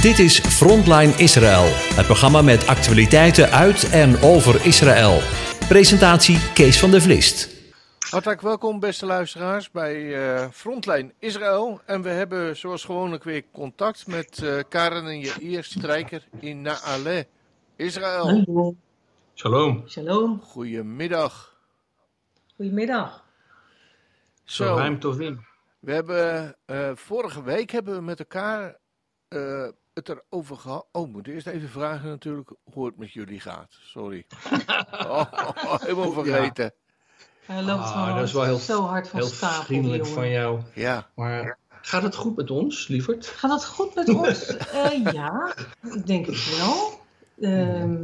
Dit is Frontline Israël, het programma met actualiteiten uit en over Israël. Presentatie Kees van der Vlist. Hartelijk welkom, beste luisteraars, bij eh, Frontline Israël. En we hebben zoals gewoonlijk weer contact met eh, Karen en Jair Strijker in Naale, Israël. Hallo. Shalom. Shalom. Goedemiddag. Goedemiddag. Zo, Zo, ruim toch in. we hebben eh, vorige week hebben we met elkaar eh, het erover gehad. Oh, ik moet eerst even vragen natuurlijk hoe het met jullie gaat. Sorry. oh, helemaal vergeten. Hij loopt Ah, dat is wel heel- zo hard van Heel stapel. vriendelijk die van jongen. jou. Ja. Maar gaat het goed met ons, lieverd? Gaat het goed met ons? Eh, ja, ik denk het wel. Ehm,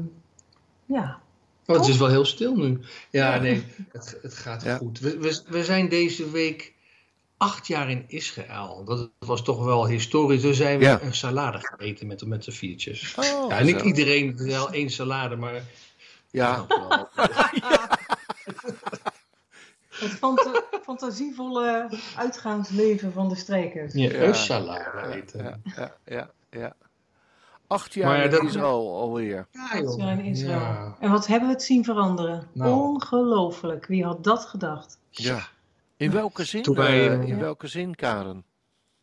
ja. Oh, het is wel heel stil nu. Ja, Ja. nee, het, het gaat Ja. goed. We, we, we zijn deze week acht jaar in Israël. Dat was toch wel historisch. Toen zijn we Ja. een salade gaan eten met, met de viertjes. Oh, ja, niet iedereen wel één salade, maar... Ja. Het fanta- fantasievolle uitgaansleven van de strijkers. Ja, een salade eten. Ja, ja, ja, ja. Acht jaar Maar ja, in Israël alweer. Ja, Acht joh. jaar in Israël. Ja. En wat hebben we het zien veranderen? Nou. Ongelooflijk. Wie had dat gedacht? Ja. In welke zin, Toen wij, eh, in ja. welke zin, Karen?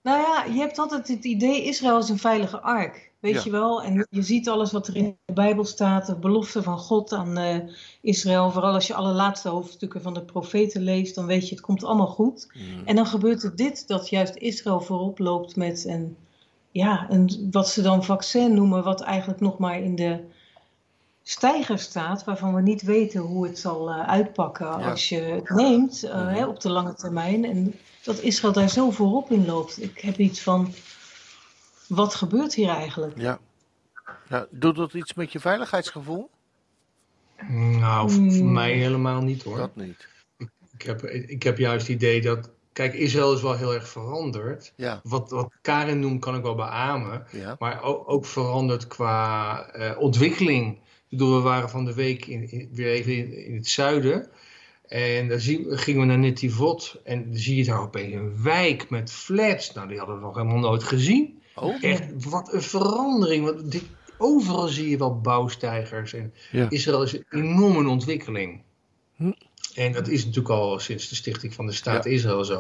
Nou ja, je hebt altijd het idee, Israël is een veilige ark. Weet Ja. je wel? En je ziet alles wat er in de Bijbel staat, de belofte van God aan eh, Israël. Vooral als je alle laatste hoofdstukken van de profeten leest, dan weet je, het komt allemaal goed. Hmm. En dan gebeurt er dit, dat juist Israël voorop loopt met een, ja, een, wat ze dan vaccin noemen, wat eigenlijk nog maar in de stijger staat, waarvan we niet weten hoe het zal eh, uitpakken Ja. als je het neemt eh, Mhm. hè, op de lange termijn. En dat Israël daar zo voorop in loopt. Ik heb iets van, wat gebeurt hier eigenlijk? Ja. ja. Doet dat iets met je veiligheidsgevoel? Nou, voor Hmm. mij helemaal niet hoor. Dat niet. Ik heb, ik heb juist het idee dat. Kijk, Israël is wel heel erg veranderd. Ja. Wat, wat Karen noemt, kan ik wel beamen. Ja. Maar ook, ook veranderd qua eh, ontwikkeling. Ik bedoel, we waren van de week in, in- weer even in, in het zuiden. En daar zien, gingen we naar Netivot. En dan zie je daar opeens een wijk met flats. Nou, die hadden we nog helemaal nooit gezien. Oh, Echt, wat een verandering. Want dit, overal zie je wel bouwstijgers. En Ja. Israël is een enorme ontwikkeling. Hm. En dat is natuurlijk al sinds de stichting van de staat Ja. Israël zo.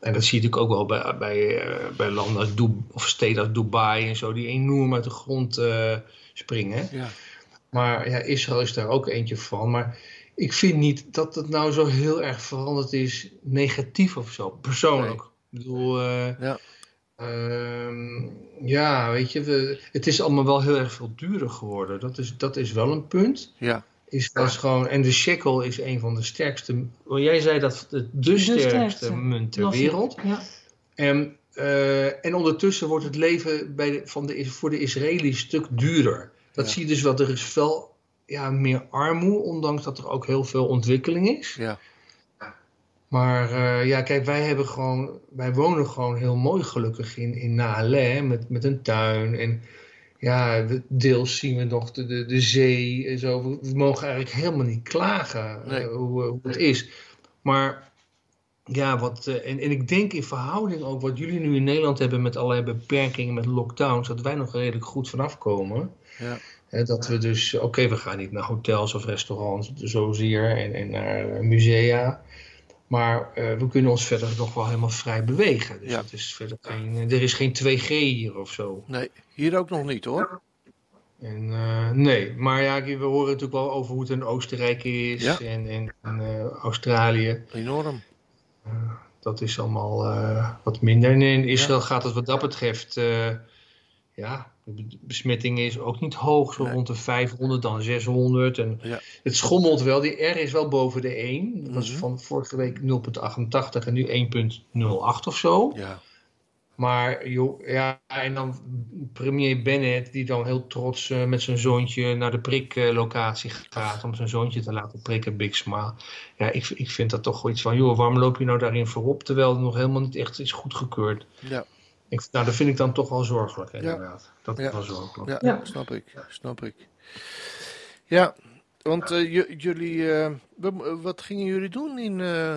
En dat zie je natuurlijk ook wel bij, bij, eh, bij landen als of steden als Dubai en zo, die enorm uit de grond eh, springen. ja. Maar ja, Israël is daar ook eentje van. Maar ik vind niet dat het nou zo heel erg veranderd is, negatief of zo, persoonlijk. Ik bedoel, eh, Ja. Ehm, ja, weet je, we, het is allemaal wel heel erg veel duurder geworden. Dat is, dat is wel een punt. Ja. Is, dat gewoon, en de shekel is een van de sterkste. wel, Jij zei dat het de, sterkste, sterkste. munt ter wereld. Ja. En, eh, en ondertussen wordt het leven bij de, van de, voor de Israëli's een stuk duurder. Dat Ja. zie je dus wel. Er is wel ja, meer armoede, ondanks dat er ook heel veel ontwikkeling is. Ja. Maar eh, ja, kijk, wij hebben gewoon, wij wonen gewoon heel mooi gelukkig in, in met, met een tuin. En ja, deels zien we nog de, de, de zee en zo. We, we mogen eigenlijk helemaal niet klagen Nee. eh, hoe, hoe het is. Maar ja, wat, eh, en, en ik denk in verhouding ook wat jullie nu in Nederland hebben met allerlei beperkingen, met lockdowns, dat wij nog redelijk goed vanaf komen. Ja. Dat we dus, oké, we gaan niet naar hotels of restaurants zozeer en, en naar musea. Maar eh, we kunnen ons verder nog wel helemaal vrij bewegen. Dus Ja. het is verder geen, er is geen 2G hier of zo. Nee, hier ook nog niet hoor. En, eh, nee, maar ja, we horen natuurlijk wel over hoe het in Oostenrijk is Ja. en, en, en, eh, Australië. Enorm. Dat is allemaal eh, wat minder. En in Israël gaat het wat dat betreft, eh, ja, de besmetting is ook niet hoog, zo Nee. rond de 500, dan 600. En Ja. het schommelt wel, die R is wel boven de 1. Dat was Mhm. van vorige week 0,88 en nu 1,08 of zo. Ja. Maar joh, ja, en dan premier Bennett, die dan heel trots eh, met zijn zoontje naar de priklocatie gaat om zijn zoontje te laten prikken, Big Smile. Ja, ik, ik vind dat toch wel iets van, joh, waarom loop je nou daarin voorop, terwijl het nog helemaal niet echt is goedgekeurd. Ja. Ik, nou, dat vind ik dan toch wel zorgelijk, inderdaad. Dat is Ja. wel zorgelijk. Ja, Ja. snap ik. Snap ik. Ja, want eh, jullie, eh, wat gingen jullie doen in, eh,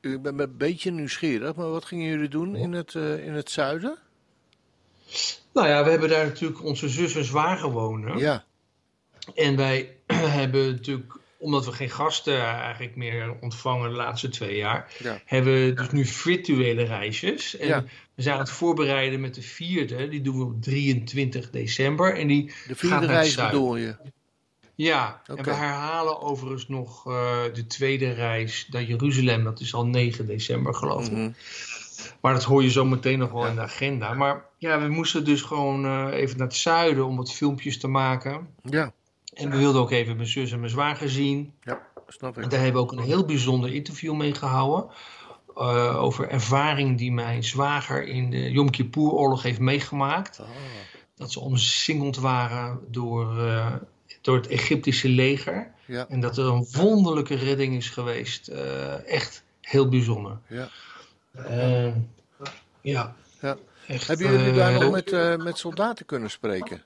ik ben een beetje nieuwsgierig, maar wat gingen jullie doen in het, eh, in het zuiden? Nou ja, we hebben daar natuurlijk onze zus en zwager wonen. Ja. En wij hebben natuurlijk, omdat we geen gasten eigenlijk meer ontvangen de laatste twee jaar, Ja. hebben we dus nu virtuele reisjes. En Ja. we zijn aan het voorbereiden met de vierde, die doen we op 23 december. En die De gaat vierde naar het reis zuiden. bedoel je? Ja, en we herhalen overigens nog eh, de tweede reis naar Jeruzalem. Dat is al 9 december geloof ik. Mhm. Maar dat hoor je zo meteen nog wel in de agenda. Maar ja, we moesten dus gewoon eh, even naar het zuiden om wat filmpjes te maken. Ja, En we wilden ook even mijn zus en mijn zwager zien. ja, snap En ik. daar hebben we ook een heel bijzonder interview mee gehouden. eh, over ervaring die mijn zwager in de Yom Kippur-oorlog heeft meegemaakt. Oh. Dat ze omsingeld waren door, eh, door het Egyptische leger. Ja, En dat er een wonderlijke redding is geweest. Eh, echt heel bijzonder. ja. Ja. Ja. Echt, Hebben jullie daar nog met, met soldaten kunnen spreken?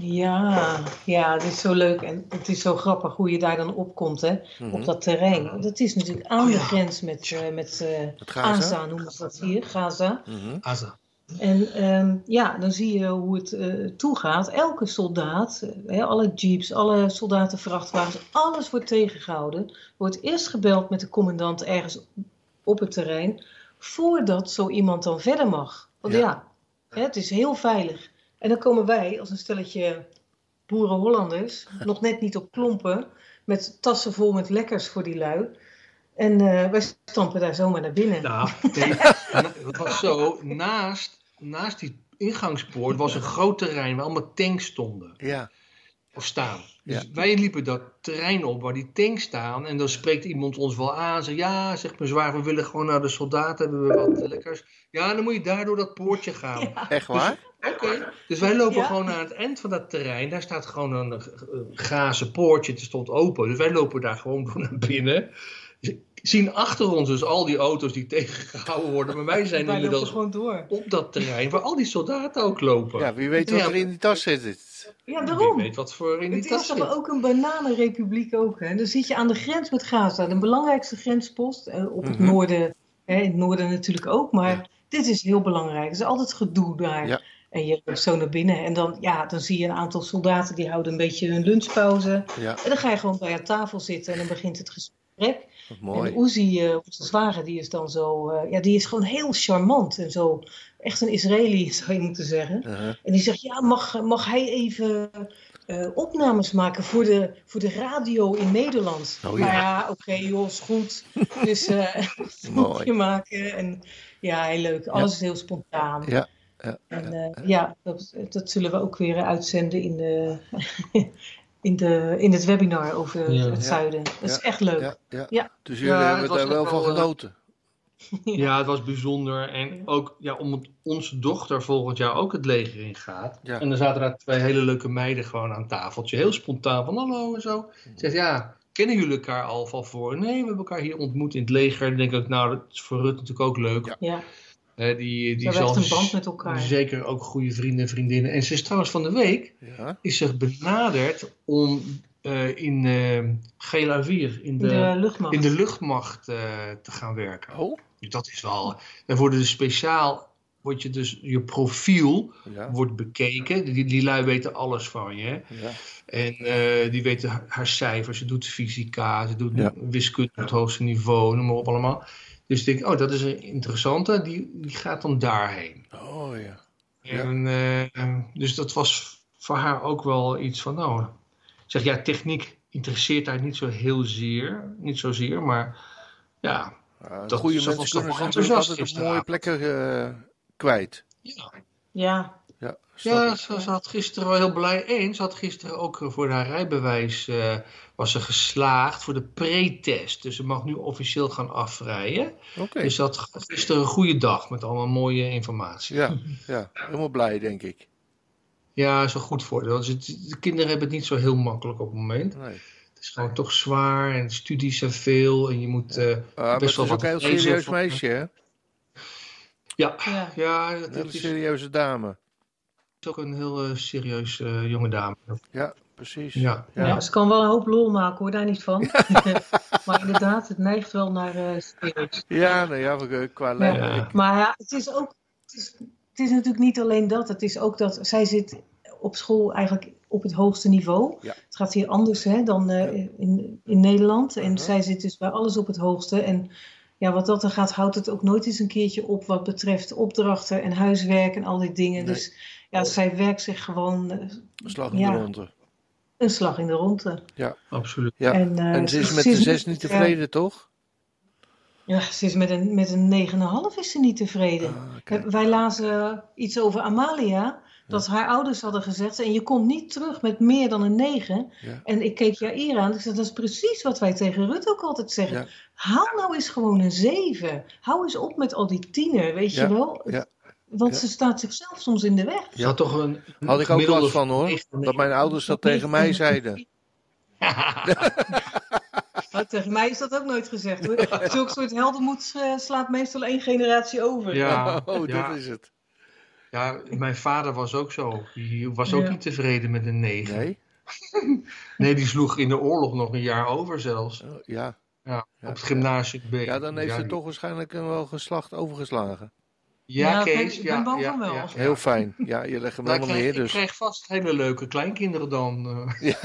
Ja, ja, het is zo leuk en het is zo grappig hoe je daar dan opkomt, hè, Mhm. op dat terrein. Dat is natuurlijk aan Oh, de grens met, eh met eh, Met Gaza? Noemen ze dat hier, Gaza. Mhm. Aza. En ehm, ja, dan zie je hoe het eh, toegaat. Elke soldaat, hè, alle jeeps, alle soldatenvrachtwagens, alles wordt tegengehouden. Er wordt eerst gebeld met de commandant ergens op het terrein, voordat zo iemand dan verder mag. Want Ja. ja, hè, het is heel veilig. En dan komen wij als een stelletje boeren-Hollanders, nog net niet op klompen, met tassen vol met lekkers voor die lui. En eh, wij stampen daar zomaar naar binnen. Nou, het was zo. Naast, naast die ingangspoort was een groot terrein waar allemaal tanks stonden. Ja, Of staan. Dus Ja. wij liepen dat terrein op waar die tanks staan. En dan spreekt iemand ons wel aan. Zegt, ja, zegt mijn zwaar, we willen gewoon naar de soldaten. Hebben we wat lekkers. Ja, dan moet je daar door dat poortje gaan. echt waar? Oké. Dus wij lopen Ja. gewoon naar het eind van dat terrein. Daar staat gewoon een eh, gazen poortje. Het stond open. Dus wij lopen daar gewoon door naar binnen. Dus zien achter ons dus al die auto's die tegengehouden worden. Maar wij zijn wij inmiddels gewoon door. op dat terrein waar al die soldaten ook lopen. Ja, wie weet wat Ja. er in die tas zit. Ja, Wie daarom. weet wat voor in die Het tas is ook een bananenrepubliek ook. Hè? Dan zit je aan de grens met Gaza, de belangrijkste grenspost. eh, op het Mhm. noorden, hè, in het noorden natuurlijk ook. Maar dit is heel belangrijk. Er is altijd gedoe daar. Ja. En je loopt zo naar binnen. En dan, ja, dan zie je een aantal soldaten die houden een beetje hun lunchpauze. Ja, En dan ga je gewoon bij een tafel zitten en dan begint het gesprek. Wat En mooi. Uzi, eh, onze zwager, die is dan zo... eh, ja, die is gewoon heel charmant en zo. Echt een Israëli, zou je moeten zeggen. Uh-huh. En die zegt, ja, mag, mag hij even eh, opnames maken voor de, voor de radio in Nederland? Oh, Maar ja. oké joh, is goed. Dus een Mooi. maken. En ja, heel leuk. Alles is heel spontaan. Ja, ja, En ja, dat, dat zullen we ook weer uitzenden in, de, in, de, in het webinar over Ja. het Ja. zuiden. Dat is echt leuk. ja, ja. Ja. Dus jullie hebben daar wel van eh, genoten. Ja, het was bijzonder. En ook ja, omdat onze dochter volgend jaar ook het leger ingaat. Ja. En er zaten daar twee hele leuke meiden gewoon aan tafeltje. Heel spontaan van hallo en zo. Zegt ja, kennen jullie elkaar al van voor? Nee, we hebben elkaar hier ontmoet in het leger. Dan denk ik, nou, dat is voor Rut natuurlijk ook leuk. Ja. Ja, Hè, die ze die hebben echt een band met elkaar. zeker ook goede vrienden en vriendinnen. En ze is trouwens van de week Ja, is zich benaderd om eh, in eh Geel in In de, de luchtmacht. in de luchtmacht eh, te gaan werken. oh, Dus dat is wel. Dan worden dus speciaal. Wordt je dus je profiel ja, wordt bekeken. Die, die lui weten alles van je. ja. En eh, die weten haar, haar cijfers. Ze doet fysica. Ze doet Ja. wiskunde op het hoogste niveau. Noem maar op allemaal. Dus ik denk, oh, dat is een interessante. Die, die gaat dan daarheen. Oh ja. Ja. En, eh, dus dat was voor haar ook wel iets van, nou, ik zeg ja, techniek interesseert haar niet zo heel zeer, niet zozeer, maar ja, Uh, Dat- goede mensen kunnen natuurlijk altijd op mooie plekken eh, kwijt. ja. Ja, Ja, Ja, ze, ze had gisteren wel heel blij. Eén, ze had gisteren ook voor haar rijbewijs eh, was ze geslaagd voor de pre-test. Dus ze mag nu officieel gaan afrijden. Oké. Dus ze had gisteren een goede dag met allemaal mooie informatie. Ja, ja, helemaal blij, denk ik. Ja, is wel goed voor het- De kinderen hebben het niet zo heel makkelijk op het moment. Nee. Het is gewoon toch zwaar en studies zijn veel en je moet eh, Ah, maar het best is wel ook wat een heel serieus voor- meisje, hè? Ja, ja. ja Een het hele is, serieuze dame. is ook een heel eh, serieus eh, jonge dame. Ja, precies. Ja. Ja. Ja, ze kan wel een hoop lol maken hoor, daar niet van. maar inderdaad, het neigt wel naar eh serieus. Ja, nou ja, we- qua Ja. lijn. Ja. Maar ja, het is ook. Het is, het is natuurlijk niet alleen dat. Het is ook dat zij zit op school eigenlijk op het hoogste niveau. Ja. Het gaat hier anders hè, dan eh, in, in Nederland. En Mhm. zij zit dus bij alles op het hoogste. En ja, wat dat er gaat, houdt het ook nooit eens een keertje op wat betreft opdrachten en huiswerk en al die dingen. Nee. Dus ja, zij werkt zich gewoon eh, slag in Ja. Een slag in de ronde. Absoluut. Ja. En, eh, En ze is met ze de zes niet ja, tevreden, toch? Ja, ze is met een, met een 9,5 is ze niet tevreden. Ah, kijk. Wij lazen iets over Amalia. Dat haar ouders hadden gezegd. En je komt niet terug met meer dan een 9. Ja. En ik keek Jair aan. Ik zei, dat is precies wat wij tegen Rut ook altijd zeggen. Ja. Haal nou eens gewoon een 7. Hou eens op met al die tiener, weet Ja, je wel. Ja, Want ja. ze staat zichzelf soms in de weg. Had toch een, een Had ik ook last van hoor. 9. Dat mijn ouders dat tegen mij zeiden. Maar tegen mij is dat ook nooit gezegd. Hoor. Zulk soort heldenmoed eh, slaat meestal één generatie over. Ja, Oh, ja. dat is het. Ja, mijn vader was ook zo. Die was ook Ja. niet tevreden met een 9. Nee? Nee, die sloeg in de oorlog nog een jaar over zelfs. Oh, Ja. Ja, Ja. op het gymnasium B. ja, dan heeft ja, ze die- toch waarschijnlijk een wel geslacht overgeslagen. Ja, Ja, Kees. ik ben ja, bang ja, van wel. ja. Heel fijn. Ja, je legt hem Nou, ik, helemaal neer, ik dus. krijg vast hele leuke kleinkinderen dan. Maken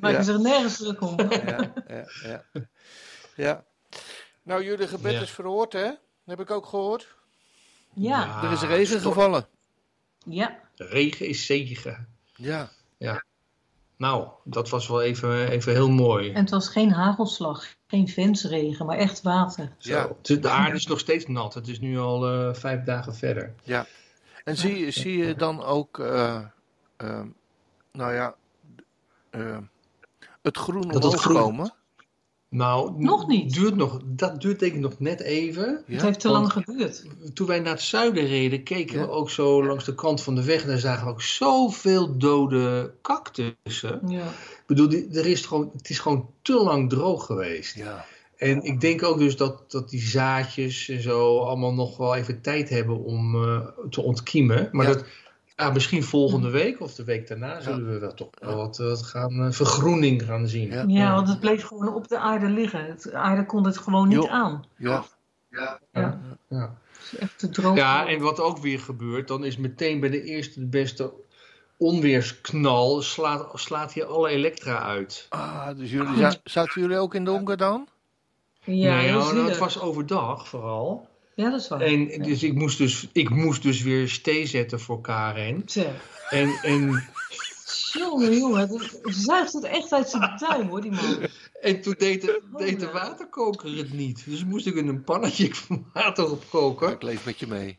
Ja. ze er nergens druk om. Ja, ja, ja. ja. Nou, jullie gebed Ja. is verhoord, hè? Dat heb ik ook gehoord. Ja, Er is regen gevallen. ja. Regen is zegen. Ja. Nou, dat was wel even, even heel mooi. En het was geen hagelslag, geen vensregen, maar echt water. Zo. Ja. De aarde is nog steeds nat. Het is nu al eh, vijf dagen verder. Ja. En zie, je- zie je dan ook, eh, eh, nou ja, eh, het groen Dat het omhoog groen- komen? Nou, Nog niet. Duurt nog, dat duurt denk ik nog net even. Ja? Het heeft te lang geduurd. Toen wij naar het zuiden reden, keken Ja. we ook zo langs de kant van de weg. En daar zagen we ook zoveel dode cactussen. Ja. Ik bedoel, die- er is gewoon, het is gewoon te lang droog geweest. Ja. En ik denk ook dus dat, dat die zaadjes en zo allemaal nog wel even tijd hebben om eh, te ontkiemen. Maar Ja. dat, ja, misschien volgende week of de week daarna zullen we wel toch wel wat, wat gaan, eh, vergroening gaan zien. Ja. ja, want het bleef gewoon op de aarde liggen. Het- De aarde kon het gewoon niet Jo. aan. Ja. Ja. Ja. Het is echt te droog. Ja, en wat ook weer gebeurt, dan is meteen bij de eerste de beste onweersknal slaat, slaat hier alle elektra uit. Ah, dus jullie, za- zaten jullie ook in de donker dan? Ja, nee, nou, zielig. het was overdag vooral. Ja, dat is waar. En dus ik moest dus, ik moest dus weer stee zetten voor Karen. Tja. En, en, Jongen, jongen, dat zuigt het echt uit zijn tuin hoor, die man. en toen deed de, Oh, deed de waterkoker het niet. Dus moest ik in een pannetje water opkoken. Ik leef met je mee.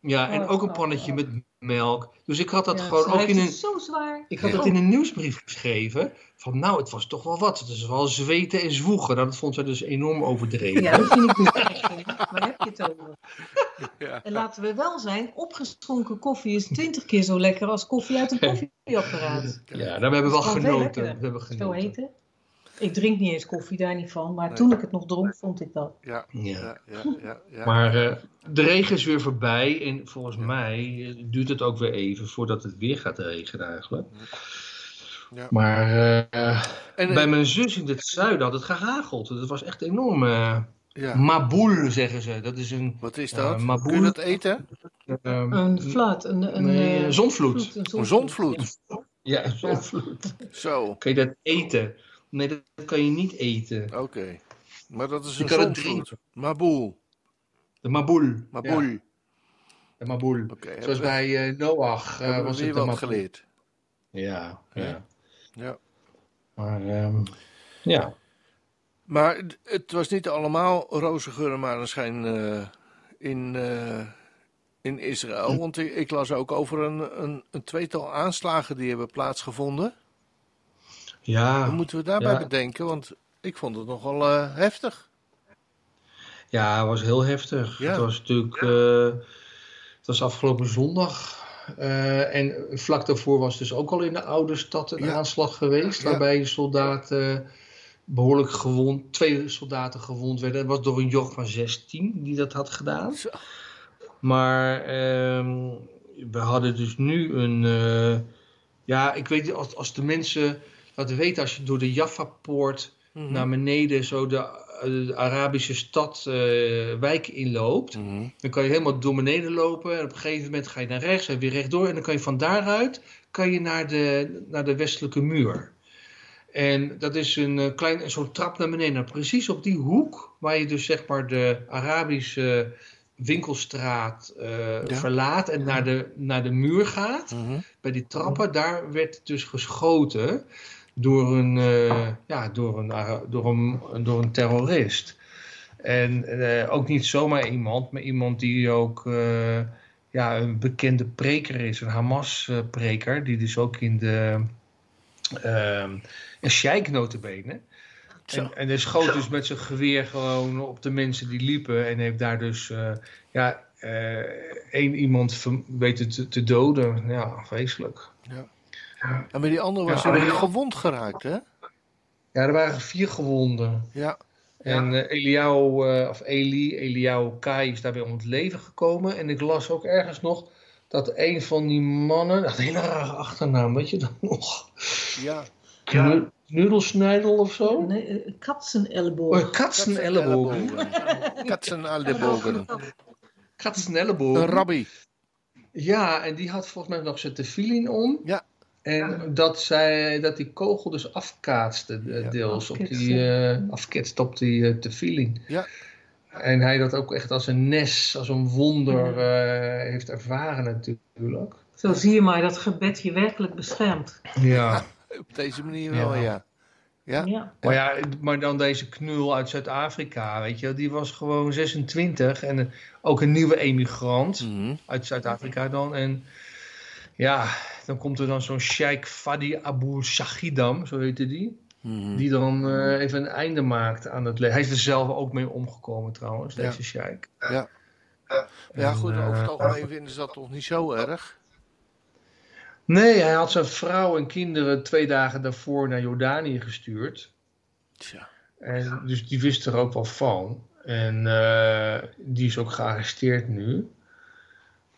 Ja, en Oh, ook een pannetje met melk. Dus ik had dat Ja, gewoon ook in een... zo zwaar. Ik had Ja. het in een nieuwsbrief geschreven. Van nou, het was toch wel wat. Het is wel zweten en zwoegen. Nou, dat vond zij dus enorm overdreven. Ja, dat vind ik niet echt. Waar heb je het over? Ja. En laten we wel zijn, opgeschonken koffie is twintig keer zo lekker als koffie uit een koffieapparaat. Ja, nou, we hebben wel genoten. We hebben Zo genoten. heten. Ik drink niet eens koffie, daar niet van. Maar Nee. toen ik het nog dronk, vond ik dat. Ja. Ja. Ja. Ja. Ja. ja. Maar eh, de regen is weer voorbij. En volgens Ja. mij eh, duurt het ook weer even voordat het weer gaat regenen eigenlijk. Ja. Maar eh, En, bij mijn zus in het zuiden had het gehageld. Dat was echt enorm. eh ja. Maboul zeggen ze. Dat is een Wat is dat? maar Kun je dat eten? eh, Een flood, een, een, nee, eh, een zonvloed. vloed, Een zondvloed. Ja, een zonvloed. Zo. Kun je dat eten? Nee, dat kan je niet eten. Oké. Maar dat is Je een kan het. Maboel. De. Maboel. Ja, de Maboul. Oké. Zoals we- bij eh, Noach we was het de geleerd. Ja, ja. Ja. Maar ehm, ja. Maar het- het was niet allemaal roze geur en maneschijn eh in, in Israël. Want ik, ik las ook over een, een, een tweetal aanslagen die hebben plaatsgevonden. Ja, Wat moeten we daarbij Ja. bedenken? Want ik vond het nogal eh, heftig. ja, het was heel heftig. Ja. Het was natuurlijk, eh, het was afgelopen zondag. eh, en vlak daarvoor was dus ook al in de oude stad een Ja. aanslag geweest. Waarbij soldaten behoorlijk gewond, twee soldaten gewond werden. Dat was door een joch van 16 die dat had gedaan. Zo. Maar ehm, we hadden dus nu een. ja, ik weet niet, als, als de mensen dat weten, als je door de Jaffa-poort Mhm. naar beneden zo de de Arabische stad uh, wijk inloopt, Mhm. dan kan je helemaal door beneden lopen. En op een gegeven moment ga je naar rechts en weer rechtdoor. En dan kan je van daaruit kan je naar, de, naar de westelijke muur. En dat is een uh, klein een soort trap naar beneden. Nou, precies op die hoek waar je dus zeg maar de Arabische winkelstraat uh, Ja. verlaat en naar de, naar de muur gaat. Mhm. Bij die trappen, daar werd dus geschoten door een, uh, ja, door een, door een, door een terrorist. En uh, ook niet zomaar iemand, maar iemand die ook uh, ja, een bekende preker is, een Hamas-preker, die dus ook in de een sheik notabene. En, en hij schoot dus met zijn geweer gewoon op de mensen die liepen en heeft daar dus ja, één iemand weten te, te doden. Ja, vreselijk. Ja. En bij die andere was Ja. hij gewond geraakt, hè? Ja, er waren vier gewonden. Ja. En eh Eliao, eh, of Eli, Eliao Kai is daarbij om het leven gekomen. En ik las ook ergens nog dat een van die mannen, dat een hele rare achternaam, weet je dan nog? Ja. Knu- Knudelsnijdel of zo? Nee, eh, katsenelleboog. Oh, katsenellebogen. Katsenellebogen. Katsenellebogen. Een rabbi. Ja, en die had volgens mij nog zijn tefillin om. Ja. En dat, zij, dat die kogel dus afkaatste eh, Ja. deels op die, eh afketste op die eh tefillin. Ja. En hij dat ook echt als een nes, als een wonder eh, heeft ervaren natuurlijk. Zo zie je maar dat gebed je werkelijk beschermt. Ja. Op deze manier wel, Ja. ja. Ja. Ja. Maar ja, maar dan deze knul uit Zuid-Afrika, weet je, die was gewoon 26 en ook een nieuwe emigrant. Mhm. uit Zuid-Afrika dan. En ja, dan komt er dan zo'n Sheikh Fadi Abu Shahidam, zo heette die. Mhm. Die dan eh, even een einde maakt aan het leven. Hij is er zelf ook mee omgekomen trouwens, Ja. deze Sheikh. Ja. Ja, goed, En, over het eh, algemeen vinden ze dat toch niet zo erg? Nee, hij had zijn vrouw en kinderen twee dagen daarvoor naar Jordanië gestuurd. Tja. En dus die wist er ook wel van. En eh, die is ook gearresteerd nu.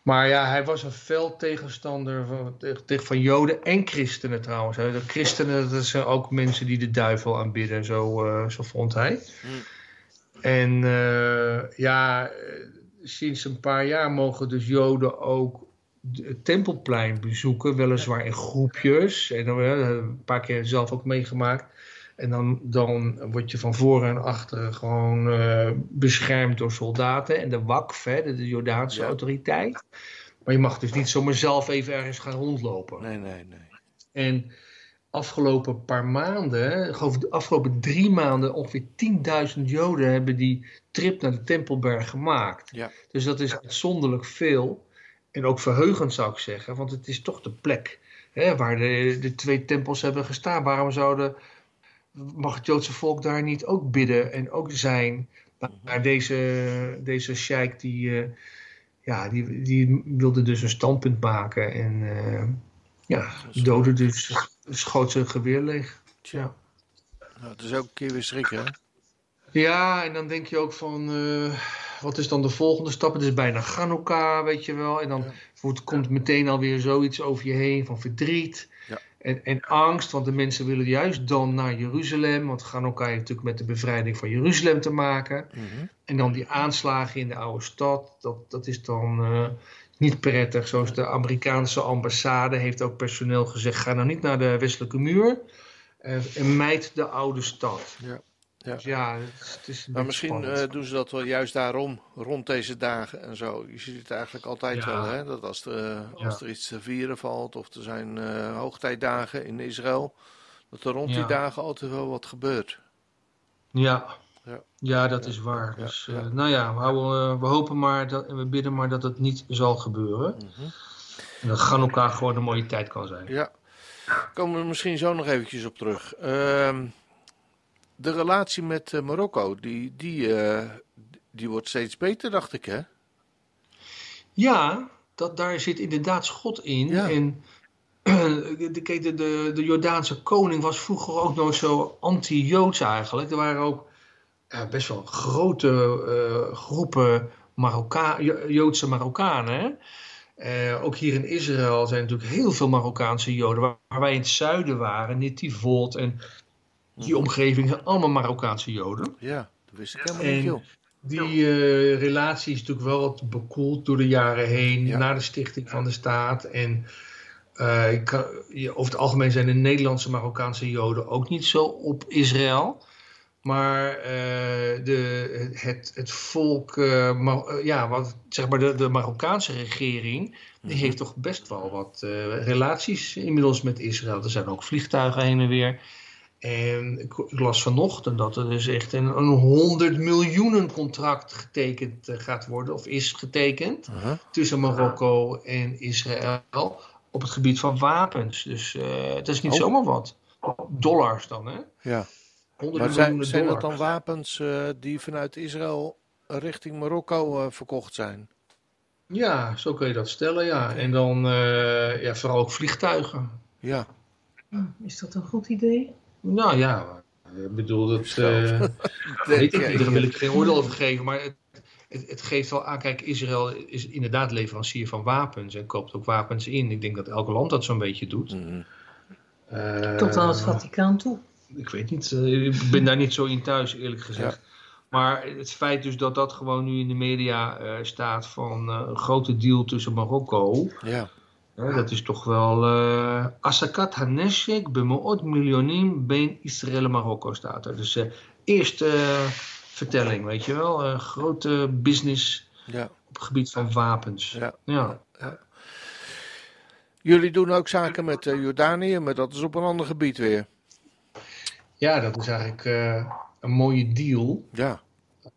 Maar ja, hij was een fel tegenstander van, tegen, van Joden en christenen trouwens. hè. De christenen, dat zijn ook mensen die de duivel aanbidden, zo, eh, zo vond hij. Hmm. En eh, ja, eh, sinds een paar jaar mogen dus Joden ook het Tempelplein bezoeken, weliswaar in groepjes. En dan eh, een paar keer zelf ook meegemaakt. En dan, dan word je van voren en achteren gewoon eh, beschermd door soldaten en de WAKF, hè, de, de Jordaanse Ja. autoriteit. Maar je mag dus niet zomaar zelf even ergens gaan rondlopen. Nee, nee, nee. En afgelopen paar maanden, de afgelopen drie maanden, ongeveer 10.000 Joden hebben die trip naar de Tempelberg gemaakt. Ja. Dus dat is uitzonderlijk veel. En ook verheugend zou ik zeggen, want het is toch de plek hè, waar de, de twee tempels hebben gestaan. Waarom zouden, mag het Joodse volk daar niet ook bidden en ook zijn? Maar deze, deze sheik die, eh, ja, die, die wilde dus een standpunt maken en eh, ja, doodde dus, schoot zijn geweer leeg. Tja. Nou, het is ook een keer weer schrikken, hè? Ja, en dan denk je ook van, eh, wat is dan de volgende stap? Het is bijna Chanukka, weet je wel. En dan Ja. komt meteen alweer zoiets over je heen van verdriet. En, en angst. Want de mensen willen juist dan naar Jeruzalem. Want Chanukka heeft natuurlijk met de bevrijding van Jeruzalem te maken. Mhm. En dan die aanslagen in de oude stad, dat, dat is dan eh, niet prettig. Zoals de Amerikaanse ambassade heeft ook personeel gezegd: ga nou niet naar de westelijke muur eh, en mijd de oude stad. Ja, ja. Dus ja, het is, het is een Maar misschien spannend. eh, doen ze dat wel juist daarom, rond deze dagen en zo. Je ziet het eigenlijk altijd Ja. wel, hè? Dat als, als Ja. er iets te vieren valt of er zijn eh, hoogtijdagen in Israël, dat er rond die dagen altijd wel wat gebeurt. Ja. Ja. Ja. dat is waar. Ja, Dus, ja. eh, nou ja, we, houden, we hopen maar dat, en we bidden maar dat het niet zal gebeuren. Mhm. En dat gewoon een mooie tijd kan zijn. Ja, komen we misschien zo nog eventjes op terug. Ehm, de relatie met eh, Marokko, die, die, eh, die wordt steeds beter, dacht ik, hè? Ja, dat, daar zit inderdaad schot in. Ja. En de, kijk, de, de, de Jordaanse koning was vroeger ook nooit zo anti-Joods eigenlijk. Er waren ook ja, best wel grote eh, groepen Marokka Jo- Joodse Marokkanen. Eh, ook hier in Israël zijn natuurlijk heel veel Marokkaanse Joden. Waar, waar wij in het zuiden waren, Netivot en die omgeving zijn allemaal Marokkaanse Joden. Ja, Dat wist ik helemaal niet, En joh. die eh, relatie is natuurlijk wel wat bekoeld door de jaren heen, Ja. na de stichting van de staat. En eh, ik kan- over het algemeen zijn de Nederlandse Marokkaanse Joden ook niet zo op Israël. Maar eh, de, het, het volk, Mar- eh, ja, wat, zeg maar de, de Marokkaanse regering, die heeft toch best wel wat relaties inmiddels met Israël. Er zijn ook vliegtuigen heen en weer. En ik, las vanochtend dat er dus echt een, een 100 miljoenen contract getekend eh, gaat worden, of is getekend, tussen Marokko en Israël op het gebied van wapens. Dus eh, het is niet Oh. zomaar wat. Dollars dan, hè? Ja. 100 Maar zijn, miljoen zijn dat dollar. dan wapens eh, die vanuit Israël richting Marokko eh, verkocht zijn? Ja, zo kun je dat stellen, ja. En dan eh, ja, vooral ook vliegtuigen. Ja. Is dat een goed idee? Nou ja, ik bedoel, dat eh, Denk weet ik niet, daar wil ik geen oordeel over geven. Maar het, het, het geeft wel aan, kijk, Israël is inderdaad leverancier van wapens en koopt ook wapens in. Ik denk dat elk land dat zo'n beetje doet. Eh, Tot aan het Vaticaan toe. Ik weet niet, eh, ik ben daar niet zo in thuis, eerlijk gezegd. Maar het feit dus dat dat gewoon nu in de media eh, staat van eh, een grote deal tussen Marokko. Ja. Dat is toch wel. eh Asakat Haneshek bemoot miljonim ben Israël en Marokko staat er. Dus eh eerste eh, vertelling, weet je wel. grote business ja. op het gebied van wapens. Ja. Ja. Jullie doen ook zaken met Jordanië, maar dat is op een ander gebied weer. Ja, dat is eigenlijk een mooie deal. Ja.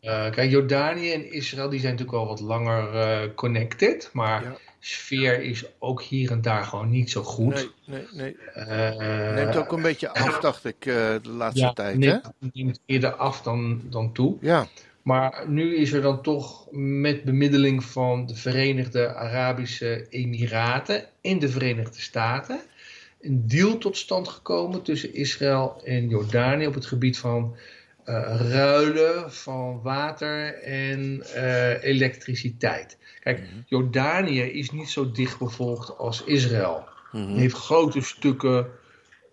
Eh, kijk, Jordanië en Israël die zijn natuurlijk al wat langer eh, connected. Maar Ja. sfeer is ook hier en daar gewoon niet zo goed. Nee, nee, nee. Eh, Neemt ook een beetje af, dacht ik, de laatste ja, tijd. neemt, Hè? neemt eerder af dan, dan toe. Ja. Maar nu is er dan toch met bemiddeling van de Verenigde Arabische Emiraten en de Verenigde Staten een deal tot stand gekomen tussen Israël en Jordanië op het gebied van ruilen van water en eh, elektriciteit. Kijk, Jordanië is niet zo dicht bevolkt als Israël. Mhm. Het heeft grote stukken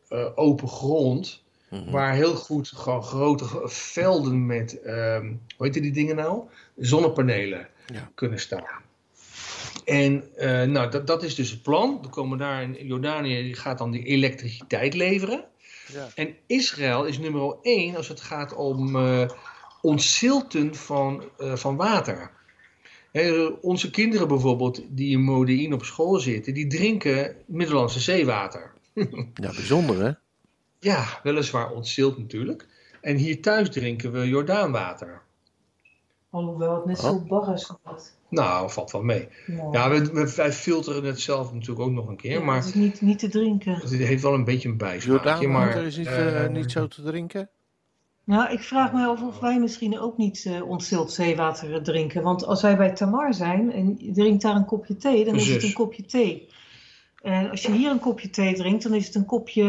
eh, open grond. Mhm. Waar heel goed gewoon grote velden met, ehm hoe heet die dingen nou? Zonnepanelen Ja. kunnen staan. En eh, nou, dat, dat is dus het plan. Er komen daar in Jordanië, die gaat dan die elektriciteit leveren. Ja. En Israël is nummer één als het gaat om eh ontzilten van, eh, van water. Hè, onze kinderen bijvoorbeeld, die in Modi'in op school zitten, die drinken Middellandse zeewater. ja, bijzonder hè? Ja, weliswaar ontzild natuurlijk. En hier thuis drinken we Jordaanwater. Alhoewel het net Oh. zo bar is. wordt. Nou, valt wel mee. Ja. Ja, we, we- wij filteren het zelf natuurlijk ook nog een keer. Ja, maar Het is niet, niet te drinken. het heeft wel een beetje een bijsmaakje. Jordaanwater maar, is niet, eh, eh, niet zo te drinken? Nou, ik vraag me af of wij misschien ook niet eh ontzild zeewater drinken. Want als wij bij Tamar zijn en je drinkt daar een kopje thee, dan is het een kopje thee. En als je hier een kopje thee drinkt, dan is het een kopje,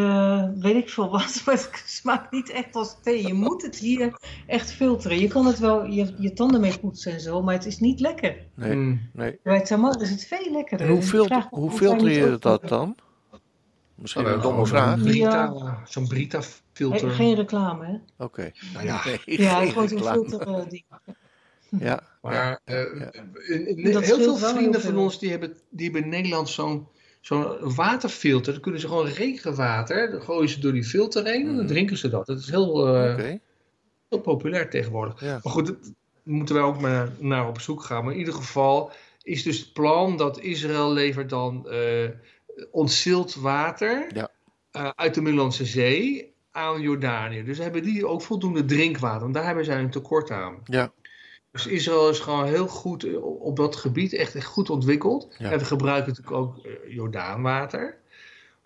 weet ik veel wat, maar het smaakt niet echt als thee. Je moet het hier echt filteren. Je kan het wel je, je tanden mee poetsen en zo, maar het is niet lekker. Nee, mm, nee. Bij Tamar is het veel lekkerder. En hoe, Ik fil- vraag me hoe filter je dat dan? Misschien nou, een domme gewoon vraag. Zo'n Brita, zo'n Brita Eh, filter. Geen reclame, hè? Oké. Nou ja, Nee, Ja, gewoon zo'n filter eh, ding. Ja, Maar eh, Ja. heel veel vrienden heel van ons die hebben, die hebben in Nederland zo'n zo'n waterfilter. Dan kunnen ze gewoon regenwater, dan gooien ze door die filter heen en dan Mhm. drinken ze dat. Dat is heel, eh, heel populair tegenwoordig. Ja. Maar goed, dat moeten wij ook maar naar op zoek gaan. Maar in ieder geval is dus het plan dat Israël levert dan eh ontzild water Ja. eh, uit de Middellandse Zee aan Jordanië. Dus hebben die ook voldoende drinkwater. Want daar hebben zij een tekort aan. Ja. Dus Israël is gewoon heel goed eh, op dat gebied, echt, echt goed ontwikkeld. Ja. En we gebruiken natuurlijk ook eh, Jordaanwater.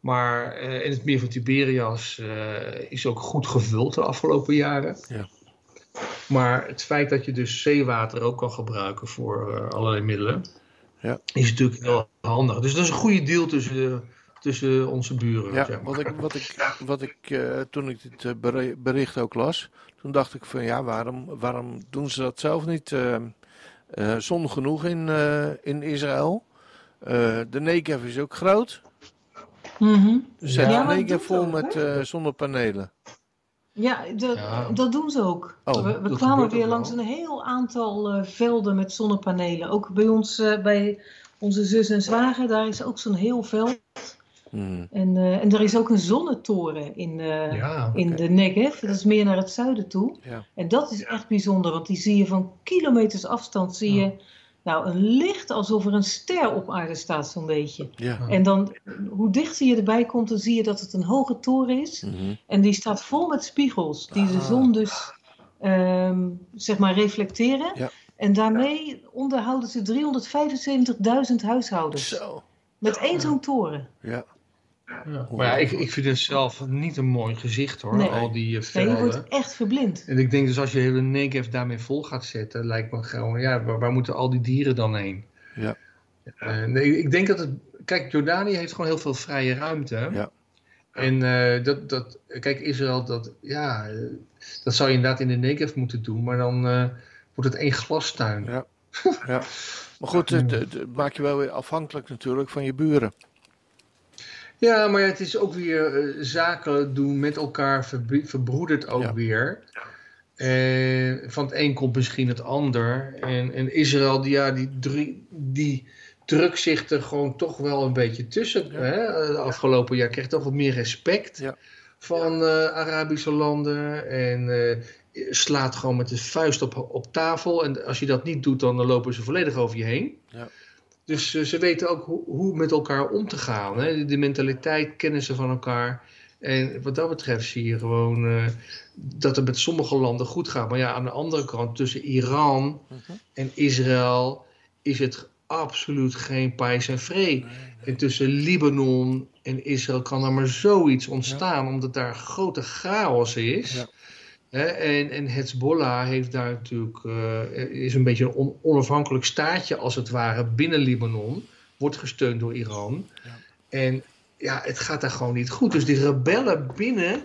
Maar eh, in het meer van Tiberias is ook goed gevuld de afgelopen jaren. Ja. Maar het feit dat je dus zeewater ook kan gebruiken voor allerlei middelen, Ja. is natuurlijk heel handig. Dus dat is een goede deal tussen, eh, tussen onze buren. Ja, zeg maar. wat ik, wat ik, wat ik eh, toen ik dit eh, beri- bericht ook las, toen dacht ik van ja, waarom, waarom doen ze dat zelf niet eh, eh, zon genoeg in, eh, in Israël? Eh, de Negev is ook groot. Mhm. Zet Ja, de maar Negev vol ook, met eh, zonnepanelen. Ja, dat, Ja. dat doen ze ook. Oh, we kwamen weer langs wel. een heel aantal velden met zonnepanelen. Ook bij ons, eh, bij onze zus en zwager, daar is ook zo'n heel veld. Hmm. En, eh, en er is ook een zonnetoren in, eh, Ja, in de Negev. Dat is meer naar het zuiden toe. Ja. En dat is echt bijzonder, want die zie je van kilometers afstand. Zie je nou, een licht alsof er een ster op aarde staat, zo'n beetje. Ja. En dan, hoe dichter je erbij komt, dan zie je dat het een hoge toren is. Mhm. En die staat vol met spiegels, die de Ah. zon dus ehm, zeg maar reflecteren. Ja. En daarmee onderhouden ze 375.000 huishoudens. Zo. Met één zo'n toren. Ja. Ja. Maar ja, ik, ik vind het zelf niet een mooi gezicht hoor, Nee. al die uh, Nee, je velden. wordt echt verblind. En ik denk dus als je hele Negev daarmee vol gaat zetten, lijkt me gewoon, ja, waar, waar moeten al die dieren dan heen? Ja. Eh, nee, ik denk dat het, kijk, Jordanië heeft gewoon heel veel vrije ruimte. Ja. En eh, dat, dat, kijk, Israël, dat, ja, eh, dat zou je inderdaad in de Negev moeten doen, maar dan eh, wordt het één glastuin. Ja. ja. Maar goed, het, het- het maakt je wel weer afhankelijk natuurlijk van je buren. Ja, maar het is ook weer eh, zaken doen met elkaar, verbr- verbroedert ook Ja. weer. Van het een komt misschien het ander. En, en Israël, die, ja, die, drie, die drukt zich er gewoon toch wel een beetje tussen. Ja. Hè? De afgelopen jaar kreeg toch wat meer respect Ja. van eh, Arabische landen. En eh, slaat gewoon met de vuist op, op tafel. En als je dat niet doet, dan lopen ze volledig over je heen. Ja. Dus eh, ze weten ook hoe, hoe met elkaar om te gaan. Hè? De, de mentaliteit kennen ze van elkaar. En wat dat betreft zie je gewoon eh, dat het met sommige landen goed gaat. Maar ja, aan de andere kant, tussen Iran Mhm. en Israël is het absoluut geen pijs en vree. En tussen Libanon en Israël kan er maar zoiets ontstaan, omdat daar grote chaos is. Ja. En, en Hezbollah heeft daar natuurlijk, eh, is een beetje een on- onafhankelijk staatje als het ware binnen Libanon. Wordt gesteund door Iran. Ja. En ja, het gaat daar gewoon niet goed. Dus die rebellen binnen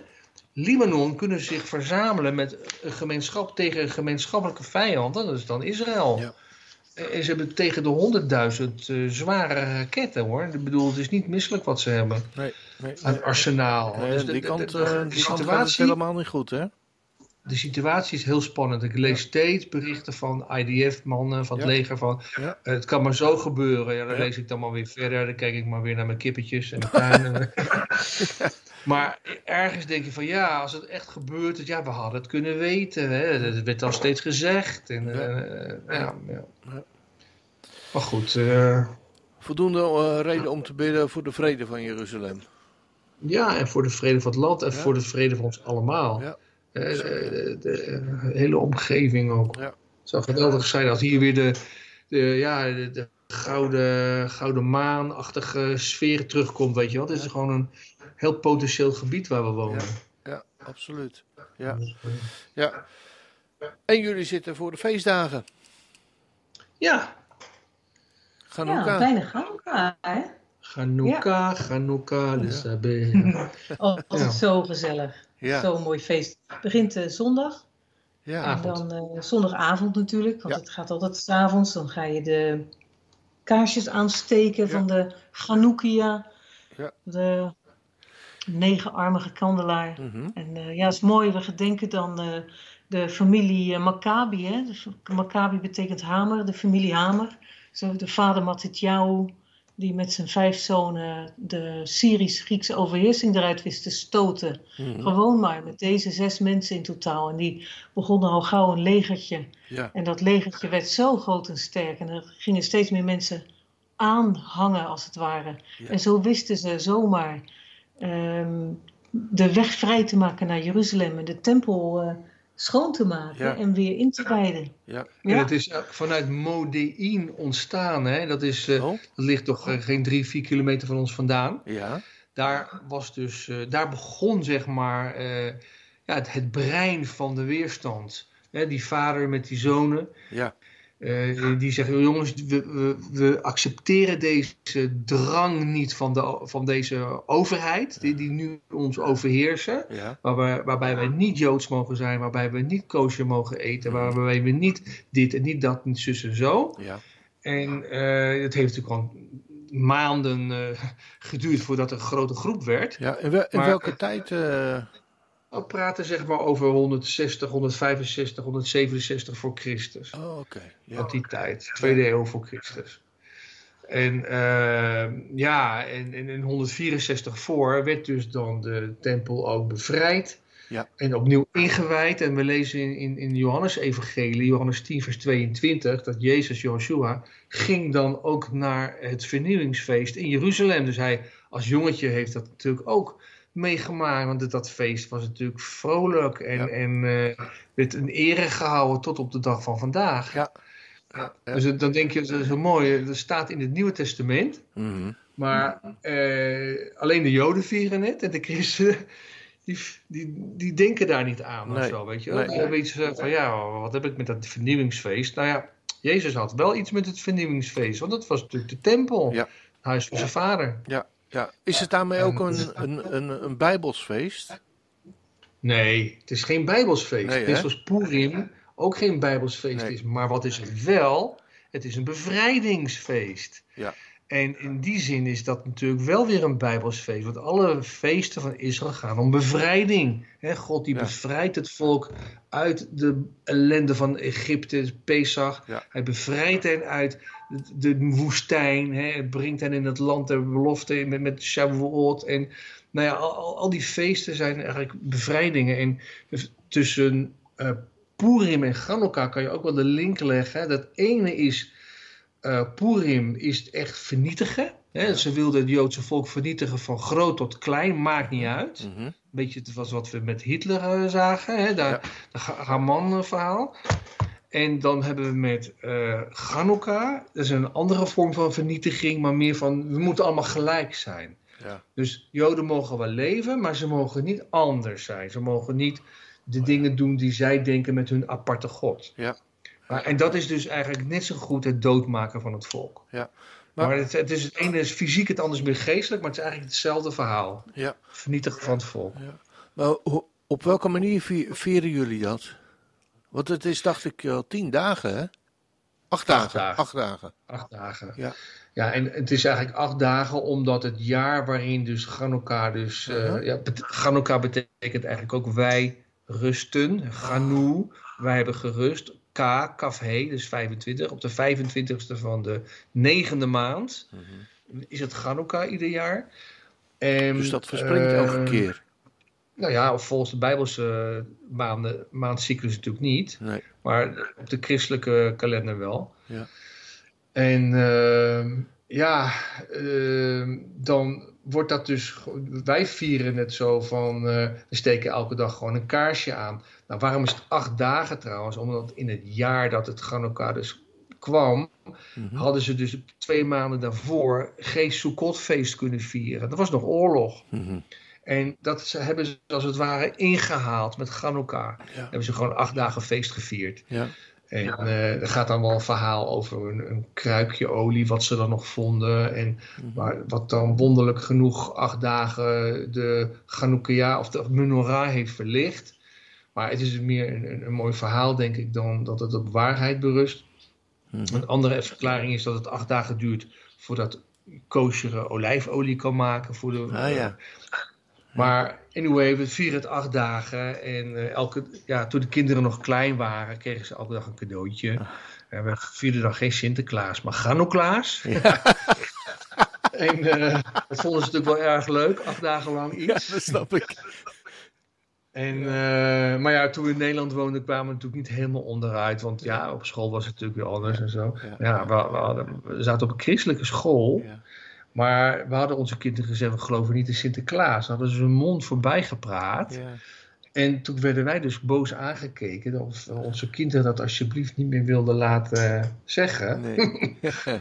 Libanon kunnen zich verzamelen met een gemeenschap tegen een gemeenschappelijke vijand. Dat is dan Israël. Ja. En ze hebben tegen de 100.000 eh, zware raketten hoor. Ik bedoel, het is niet misselijk wat ze hebben Nee, nee, aan nee. arsenaal. Nee, Dus die de- kant, de- eh, de die kant gaat het situatie, helemaal niet goed, hè? De situatie is heel spannend. Ik lees Ja. steeds berichten van IDF-mannen, van het Ja. leger, van Ja. eh, het kan maar zo gebeuren. Ja, dan lees ik dan maar weer verder. Dan kijk ik maar weer naar mijn kippetjes en mijn tuin. maar ergens denk je van ja, als het echt gebeurt, dat, ja, we hadden het kunnen weten. Hè. Dat werd dan steeds gezegd. En, Ja. eh, ja. Ja. Maar goed, eh, Voldoende eh, reden om te bidden voor de vrede van Jeruzalem. ja, en voor de vrede van het land en voor de vrede van ons allemaal. Ja. Eh, de, de- de hele omgeving ook. Ja. Het zou geweldig zijn als hier weer de, de, ja, de, de gouden, gouden maanachtige sfeer terugkomt, weet je wel. Het is gewoon een heel potentieel gebied waar we wonen. Ja, absoluut. Ja. ja. En jullie zitten voor de feestdagen. Ja, Hanukkah. Ja, bijna Hanukkah, hè? Hanukkah, Hanukkah, Lisabeth. Oh, altijd Ja. zo gezellig. Ja, Zo'n mooi feest. Het begint eh, zondag. ja. En Avond. dan eh, zondagavond natuurlijk, want Ja. het gaat altijd s'avonds. Dan ga je de kaarsjes aansteken Ja. van de Chanukkia. Ja. De negenarmige kandelaar. Mhm. En eh, ja, het is mooi. We gedenken dan eh, de familie Maccabi. Hè? Dus Maccabi betekent hamer, de familie Hamer. Zo de vader Matityahu, die met zijn vijf zonen de Syrisch-Griekse overheersing eruit wist te stoten. Mhm. Gewoon maar, met deze zes mensen in totaal. En die begonnen al gauw een legertje. Ja, En dat legertje werd zo groot en sterk. En er gingen steeds meer mensen aanhangen, als het ware. Ja. En zo wisten ze zomaar ehm, de weg vrij te maken naar Jeruzalem. En de tempel eh, schoon te maken Ja. en weer in te wijden. ja. En Ja. het is eh, vanuit Modein ontstaan. Hè? Dat, is, eh, Oh, dat ligt toch eh, geen drie, vier kilometer van ons vandaan. ja. daar was dus, eh, daar begon zeg maar eh, ja, het, het brein van de weerstand. Hè, die vader met die zonen, Ja, eh, die zeggen: jongens, we, we, we accepteren deze drang niet van, de, van deze overheid, die, die nu ons overheersen. ja. Waarbij, waarbij wij niet joods mogen zijn, waarbij we niet kosher mogen eten, waarbij we niet dit en niet dat, niet zus en zo. ja. En eh, het heeft natuurlijk al maanden eh, geduurd voordat er een grote groep werd. ja. In, wel- in Maar- welke tijd, we praten zeg maar over 160, 165, 167 voor Christus. Oh, oké. Ja. Uit die tijd, tweede eeuw voor Christus. En eh, ja, en, en in 164 voor werd dus dan de tempel ook bevrijd. Ja. En opnieuw ingewijd. En we lezen in, in, in Johannes Evangelie, Johannes 10 vers 22, dat Jezus, Joshua, ging dan ook naar het vernieuwingsfeest in Jeruzalem. Dus hij als jongetje heeft dat natuurlijk ook meegemaakt. Want dat feest was natuurlijk vrolijk en, Ja. en eh, werd een ere gehouden tot op de dag van vandaag. Ja. Ja. Dus dan denk je, dat is zo mooi, er staat in het Nieuwe Testament, Mhm. maar eh, alleen de Joden vieren het en de christenen, die, die, die denken daar niet aan of Nee. zo, weet je. Nee. Hebben iets eh, van, ja, wat heb ik met dat vernieuwingsfeest? Nou ja, Jezus had wel iets met het vernieuwingsfeest, want dat was natuurlijk de tempel, Ja. huis van zijn vader. Ja, ja. Is het daarmee ook een, een, een, een Bijbelsfeest? Nee, het is geen Bijbelsfeest. Nee, hè? zoals Purim ook geen Bijbelsfeest Nee. is. Maar wat is het wel? Het is een bevrijdingsfeest. Ja. En in die zin is dat natuurlijk wel weer een Bijbelsfeest. Want alle feesten van Israël gaan om bevrijding. God die Ja. bevrijdt het volk uit de ellende van Egypte, Pesach. Ja. Hij bevrijdt hen uit de, woestijn. Hè, brengt hen in het land der belofte met, met Shavuot. En nou ja, al, al, die feesten zijn eigenlijk bevrijdingen. En tussen eh Purim en Chanukka kan je ook wel de link leggen. hè. Dat ene is, eh Purim is echt vernietigen. Hè. Ze wilden het Joodse volk vernietigen van groot tot klein, maakt niet uit. Mhm. Een beetje was wat we met Hitler eh, zagen, hè? Daar, Ja. de Haman-verhaal. En dan hebben we met eh Chanukka, dat is een andere vorm van vernietiging, maar meer van we moeten allemaal gelijk zijn. Ja. Dus Joden mogen wel leven, maar ze mogen niet anders zijn. Ze mogen niet de dingen doen die zij denken met hun aparte God. Ja. Maar, en dat is dus eigenlijk net zo goed het doodmaken van het volk. Ja. Maar, Maar- het, het, is, het ene is fysiek, het andere is meer geestelijk, maar het is eigenlijk hetzelfde verhaal. Ja. Vernietigen van het volk. Maar ho- op welke manier vi- vieren jullie dat? Want het is, dacht ik, al tien dagen, hè? Acht dagen. dagen. Acht dagen. Acht dagen. Ja. Ja, en het is eigenlijk acht dagen omdat het jaar waarin dus Chanukka dus... eh, Uh-huh. ja, Chanukka betekent eigenlijk ook wij rusten. Ganu, wij hebben gerust. K, kaf he, dus 25. Op de 25ste van de negende maand is het Chanukka ieder jaar. En, Dus dat verspringt elke eh, keer. Nou ja, of volgens de Bijbelse maanden, maandcyclus natuurlijk niet. Nee. Maar op de christelijke kalender wel. Ja. En ehm, ja, ehm, dan wordt dat dus. Wij vieren het zo van. eh, we steken elke dag gewoon een kaarsje aan. Nou, waarom is het acht dagen trouwens? Omdat in het jaar dat het Chanukka dus kwam. Mhm. hadden ze dus twee maanden daarvoor geen Sukkotfeest kunnen vieren. Dat was nog oorlog. Mhm. En dat ze, hebben ze als het ware ingehaald met Chanukka. Ja. Hebben ze gewoon acht dagen feest gevierd. Ja. En eh, er gaat dan wel een verhaal over een, een kruikje olie, wat ze dan nog vonden. En maar wat dan wonderlijk genoeg acht dagen de Chanukka of de menorah heeft verlicht. Maar het is meer een, een, een mooi verhaal, denk ik, dan dat het op waarheid berust. Mhm. Een andere verklaring is dat het acht dagen duurt voordat koosjere olijfolie kan maken. Voor de, Ah ja. Maar anyway, we vieren het acht dagen. En eh, elke, ja, toen de kinderen nog klein waren, kregen ze elke dag een cadeautje. En we vierden dan geen Sinterklaas, maar Ganoklaas. en eh, dat vonden ze natuurlijk wel erg leuk, acht dagen lang ja, iets. dat snap ik. En, eh, maar ja, toen we in Nederland woonden, kwamen we natuurlijk niet helemaal onderuit. Want ja, op school was het natuurlijk weer anders en zo. Ja. Ja, we, we, hadden- we zaten op een christelijke school. Ja. Maar we hadden onze kinderen gezegd, we geloven niet in Sinterklaas. Dan hadden ze hun mond voorbij gepraat. Ja. En toen werden wij dus boos aangekeken of onze kinderen dat alsjeblieft niet meer wilden laten zeggen. Nee.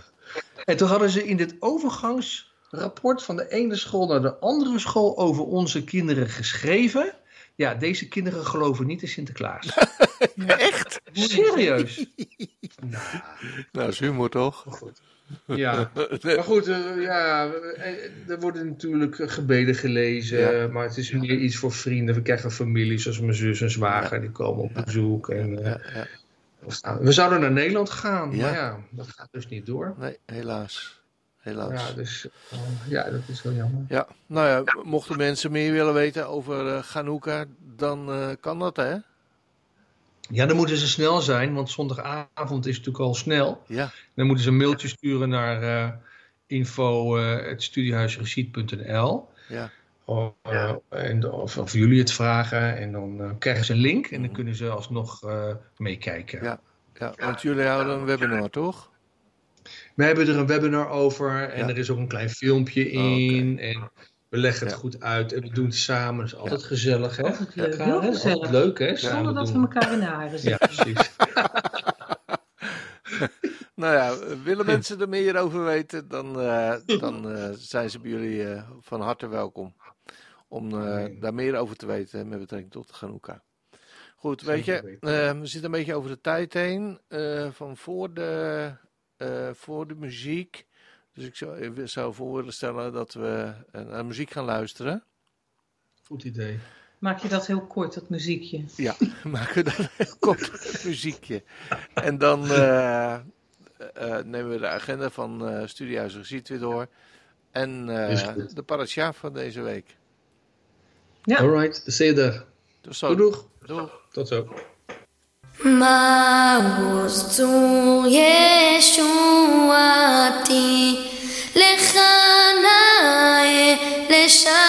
En toen hadden ze in dit overgangsrapport van de ene school naar de andere school over onze kinderen geschreven. Ja, deze kinderen geloven niet in Sinterklaas. Echt? Serieus? nou, Nou, is humor toch? goed. Ja, maar goed, eh, ja, eh, er worden natuurlijk gebeden gelezen, Ja. maar het is meer iets voor vrienden. We krijgen families zoals mijn zus en zwager, die komen op bezoek. En, eh, we zouden naar Nederland gaan, Ja. maar ja, dat gaat dus niet door. Nee, helaas. helaas. Ja, dus uh, ja, dat is wel jammer. Ja, nou ja, mochten mensen meer willen weten over uh, dan kan dat, hè? Ja, dan moeten ze snel zijn, want zondagavond is natuurlijk al snel. Ja. Dan moeten ze een mailtje sturen naar uh. Ja. Of, uh, en, of, of, jullie het vragen en dan uh, krijgen ze een link en dan kunnen ze alsnog meekijken. Ja. ja, want jullie houden een webinar, toch? We hebben er een webinar over en ja. er is ook een klein filmpje in. Oh, okay. En we leggen het ja. goed uit en we doen het samen. Dat is altijd ja. gezellig, hè? Altijd leuk, ja, heel gezellig. Altijd leuk, hè? Zonder dat doen. we elkaar in de haren zitten. Ja, precies. nou ja, willen mensen er meer over weten, dan, uh, dan uh, zijn ze bij jullie uh, van harte welkom. Om nee. daar meer over te weten met betrekking tot de Hanukkah. Goed, weet je, we zitten een beetje over de tijd heen. van voor de, voor de muziek. Dus ik zou, ik zou voorstellen dat we naar muziek gaan luisteren. Goed idee. Maak je dat heel kort, dat muziekje? Ja, maken we dat heel kort, dat muziekje. En dan uh, uh, nemen we de agenda van uh, Studiehuis Regiet weer door. En de parasha van deze week. Ja. Alright, dan zie je er. Tot zo. Doeg. Doeg. Tot zo. מעוז צור ישועתי לך נאה לשבח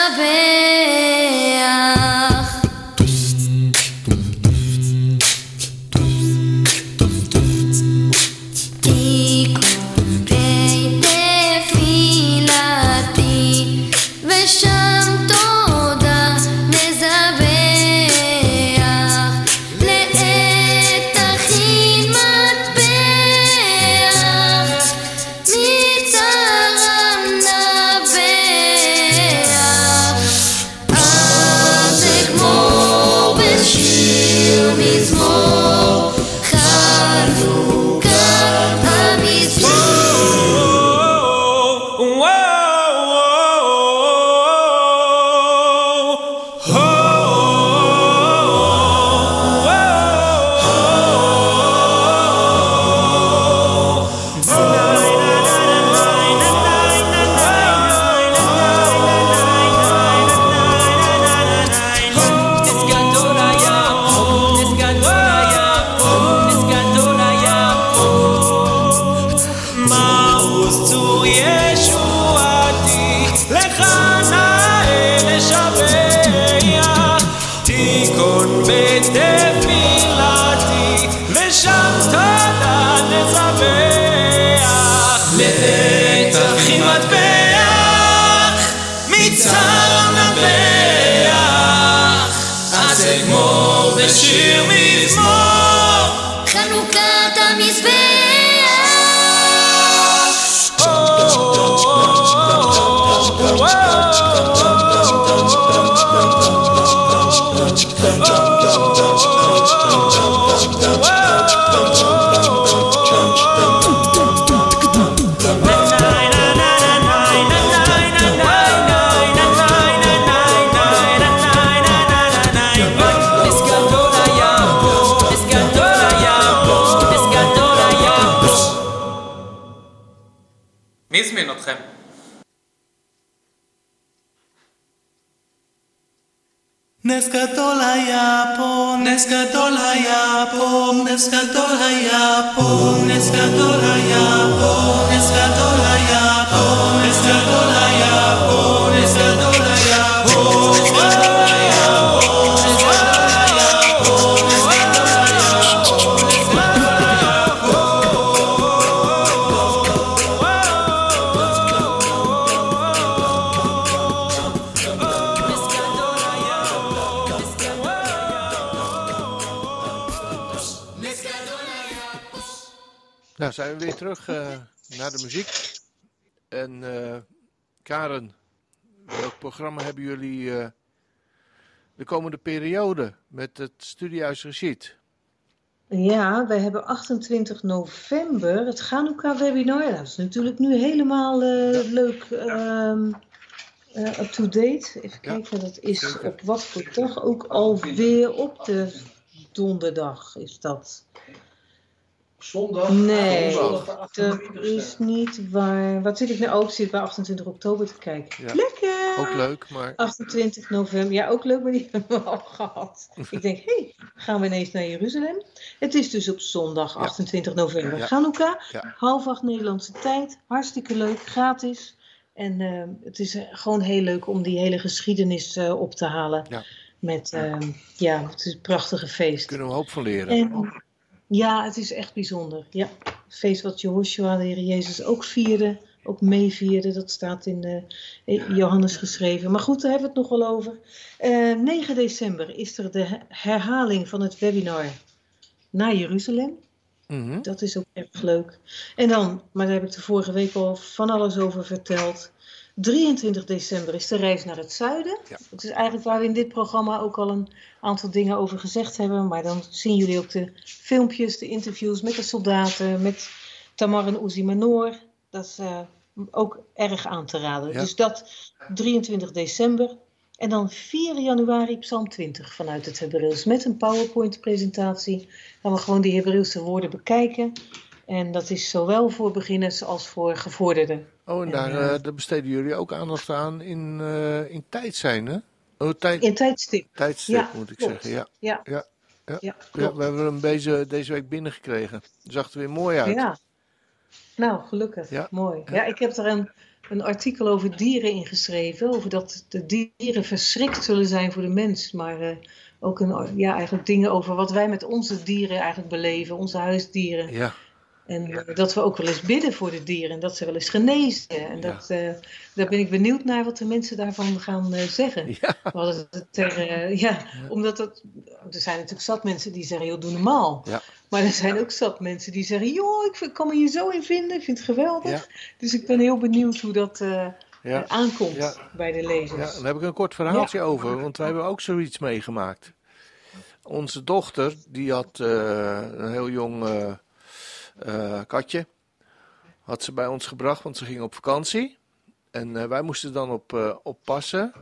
אגמור בשיר מזמור. חנוכת המזבח Neskatola Yapo, Neskatola Yapo, Neskatola Yapo, Neskatola Yapo, Neskatola Yapo, Neskatola zijn we weer terug uh, naar de muziek. En uh, Karen, welk programma hebben jullie uh, de komende periode met het Studiehuis Receipt? Ja, wij hebben 28 november het Hanukkah webinar. Dat is natuurlijk nu helemaal leuk um, uh, up-to-date. Even Ja, kijken, dat is op wat voor dag? Ook alweer op de donderdag is dat. Zondag? Nee, zondag de dat 28e. is niet waar. Wat zit ik nou? Ik zit bij 28 oktober te kijken. Ja. Lekker! Ook leuk, maar 28 november. Ja, ook leuk, maar die hebben we al gehad. Ik denk, hé, hey, gaan we ineens naar Jeruzalem? Het is dus op zondag 28 november. Ja. Hanukkah, Ja. half acht Nederlandse tijd. Hartstikke leuk, gratis. En eh, het is eh, gewoon heel leuk om die hele geschiedenis eh, op te halen. Ja. Met, eh, ja, het is een prachtige feest. kunnen we een hoop van leren. En, ja, het is echt bijzonder. Ja, het feest wat Jehoshua, de Heer Jezus, ook vierde, ook meevierde. Dat staat in eh, Johannes geschreven. Maar goed, daar hebben we het nog wel over. Eh, 9 december is er de herhaling van het webinar naar Jeruzalem. Mhm. Dat is ook erg leuk. En dan, maar daar heb ik de vorige week al van alles over verteld. 23 december is de reis naar het zuiden. Ja. Dat is eigenlijk waar we in dit programma ook al een aantal dingen over gezegd hebben. Maar dan zien jullie ook de filmpjes, de interviews met de soldaten, met Tamar en Uzi Manor. Dat is eh, ook erg aan te raden. Ja. Dus dat 23 december. En dan 4 januari Psalm 20 vanuit het Hebreeuws. Met een PowerPoint-presentatie. Gaan we gewoon die Hebreeuwse woorden bekijken. En dat is zowel voor beginners als voor gevorderden. Oh, en En, daar, eh, eh, daar besteden jullie ook aandacht aan in, eh, in tijd zijn, hè? Oh, tijd, In tijdstip. tijdstip Ja, moet ik klopt. zeggen, ja. Ja, Ja, ja. ja, Ja, klopt. we hebben hem deze, deze week binnengekregen. Zag er weer mooi uit. Ja. Nou, gelukkig. Ja. Mooi. Ja. Ja, ik heb er een, een artikel over dieren ingeschreven. Over dat de dieren verschrikt zullen zijn voor de mens. Maar eh, ook een, ja, eigenlijk dingen over wat wij met onze dieren eigenlijk beleven. Onze huisdieren. Ja, En eh, dat we ook wel eens bidden voor de dieren. En dat ze wel eens genezen. En Ja. dat, eh, daar ben ik benieuwd naar wat de mensen daarvan gaan eh, zeggen. ja, We het er, ja, omdat dat, er zijn natuurlijk zat mensen die zeggen, joh, doe normaal. Maar er zijn ook zat mensen die zeggen, joh, ik vind- kan me hier zo in vinden, ik vind het geweldig. Dus ik ben heel benieuwd hoe dat aankomt bij de Ja, lezers. daar heb ik een kort verhaaltje over, want wij hebben ook zoiets meegemaakt. Onze dochter, die had een heel jong eh, katje, had ze bij ons gebracht, want ze ging op vakantie. En eh, wij moesten dan op, eh, oppassen.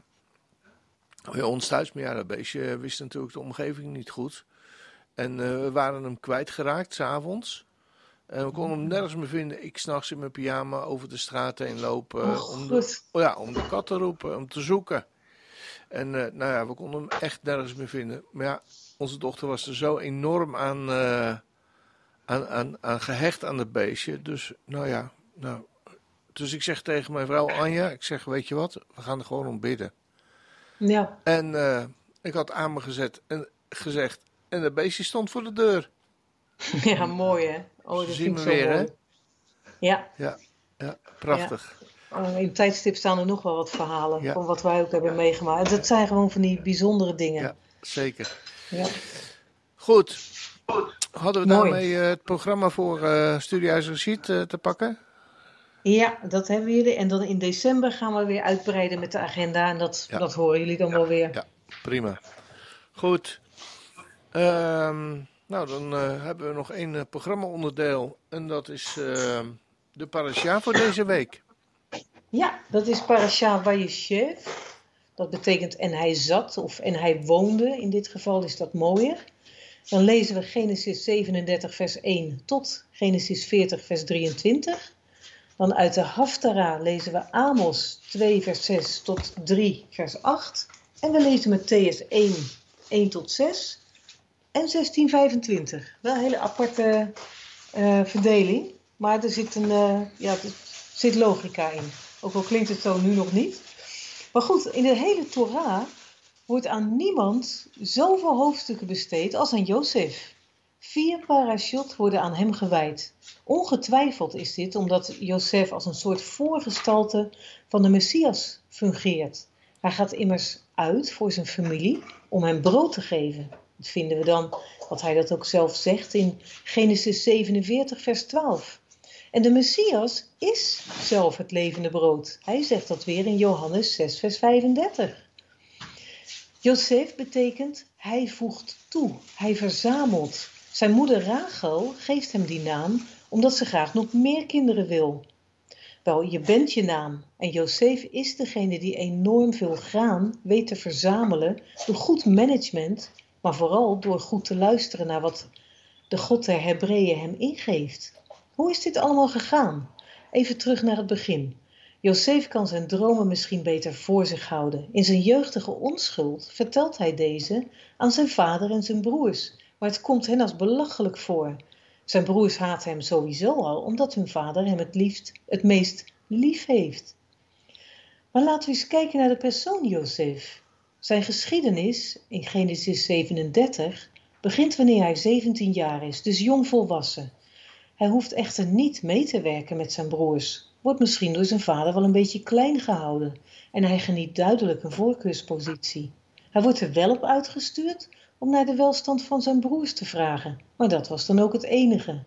Bij ons thuis, maar ja, dat beestje wist natuurlijk de omgeving niet goed. En we waren hem kwijtgeraakt, s'avonds. En we konden hem nergens meer vinden. Ik s'nachts in mijn pyjama over de straat heen lopen. Oh, om, de, oh ja, om de kat te roepen, om te zoeken. En nou ja, we konden hem echt nergens meer vinden. Maar ja, onze dochter was er zo enorm aan, aan, aan, aan gehecht aan het beestje. Dus nou ja, nou. Dus ik zeg tegen mijn vrouw Anja, ik zeg, weet je wat, we gaan er gewoon om bidden. Ja, En eh, ik had aan me gezet en gezegd, en het beestje stond voor de deur. ja, mooi hè. Oh, dat Zien vind ik we zo weer, hè? mooi. Ja, Ja, ja prachtig. oh, in tijdstip staan er nog wel wat verhalen Ja. van wat wij ook hebben meegemaakt. Dat zijn gewoon van die bijzondere dingen. Ja, zeker. Ja. Goed. Hadden we daarmee eh, het programma voor eh Studiehuis eh, te pakken? Ja, dat hebben jullie. En dan in december gaan we weer uitbreiden met de agenda. En dat, Ja. dat horen jullie dan wel weer. Ja, prima. Goed. Ehm, nou, dan hebben we nog één programmaonderdeel. En dat is ehm, de parasha voor deze week. Ja, dat is Parasha Vayeshev. Dat betekent en hij zat of en hij woonde. In dit geval is dat mooier. Dan lezen we Genesis 37 vers 1 tot Genesis 40 vers 23. Dan uit de Haftara lezen we Amos 2 vers 6 tot 3 vers 8. En we lezen Matthäus 1, 1 tot 6 en 16, 25. Wel een hele aparte eh, verdeling. Maar er zit, een, eh, ja, er zit logica in. Ook al klinkt het zo nu nog niet. Maar goed, in de hele Torah wordt aan niemand zoveel hoofdstukken besteed als aan Jozef. Vier parashot worden aan hem gewijd. Ongetwijfeld is dit omdat Jozef als een soort voorgestalte van de Messias fungeert. Hij gaat immers uit voor zijn familie om hem brood te geven. Dat vinden we dan, wat hij dat ook zelf zegt, in Genesis 47, vers 12. En de Messias is zelf het levende brood. Hij zegt dat weer in Johannes 6, vers 35. Jozef betekent hij voegt toe, hij verzamelt. Zijn moeder Rachel geeft hem die naam omdat ze graag nog meer kinderen wil. Wel, je bent je naam en Jozef is degene die enorm veel graan weet te verzamelen door goed management, maar vooral door goed te luisteren naar wat de God der Hebreeën hem ingeeft. Hoe is dit allemaal gegaan? Even terug naar het begin. Jozef kan zijn dromen misschien beter voor zich houden. In zijn jeugdige onschuld vertelt hij deze aan zijn vader en zijn broers, maar het komt hen als belachelijk voor. Zijn broers haten hem sowieso al, omdat hun vader hem het liefst, het meest lief heeft. Maar laten we eens kijken naar de persoon Jozef. Zijn geschiedenis in Genesis 37 begint wanneer hij 17 jaar is, dus jong volwassen. Hij hoeft echter niet mee te werken met zijn broers, wordt misschien door zijn vader wel een beetje klein gehouden en hij geniet duidelijk een voorkeurspositie. Hij wordt er wel op uitgestuurd om naar de welstand van zijn broers te vragen, maar dat was dan ook het enige.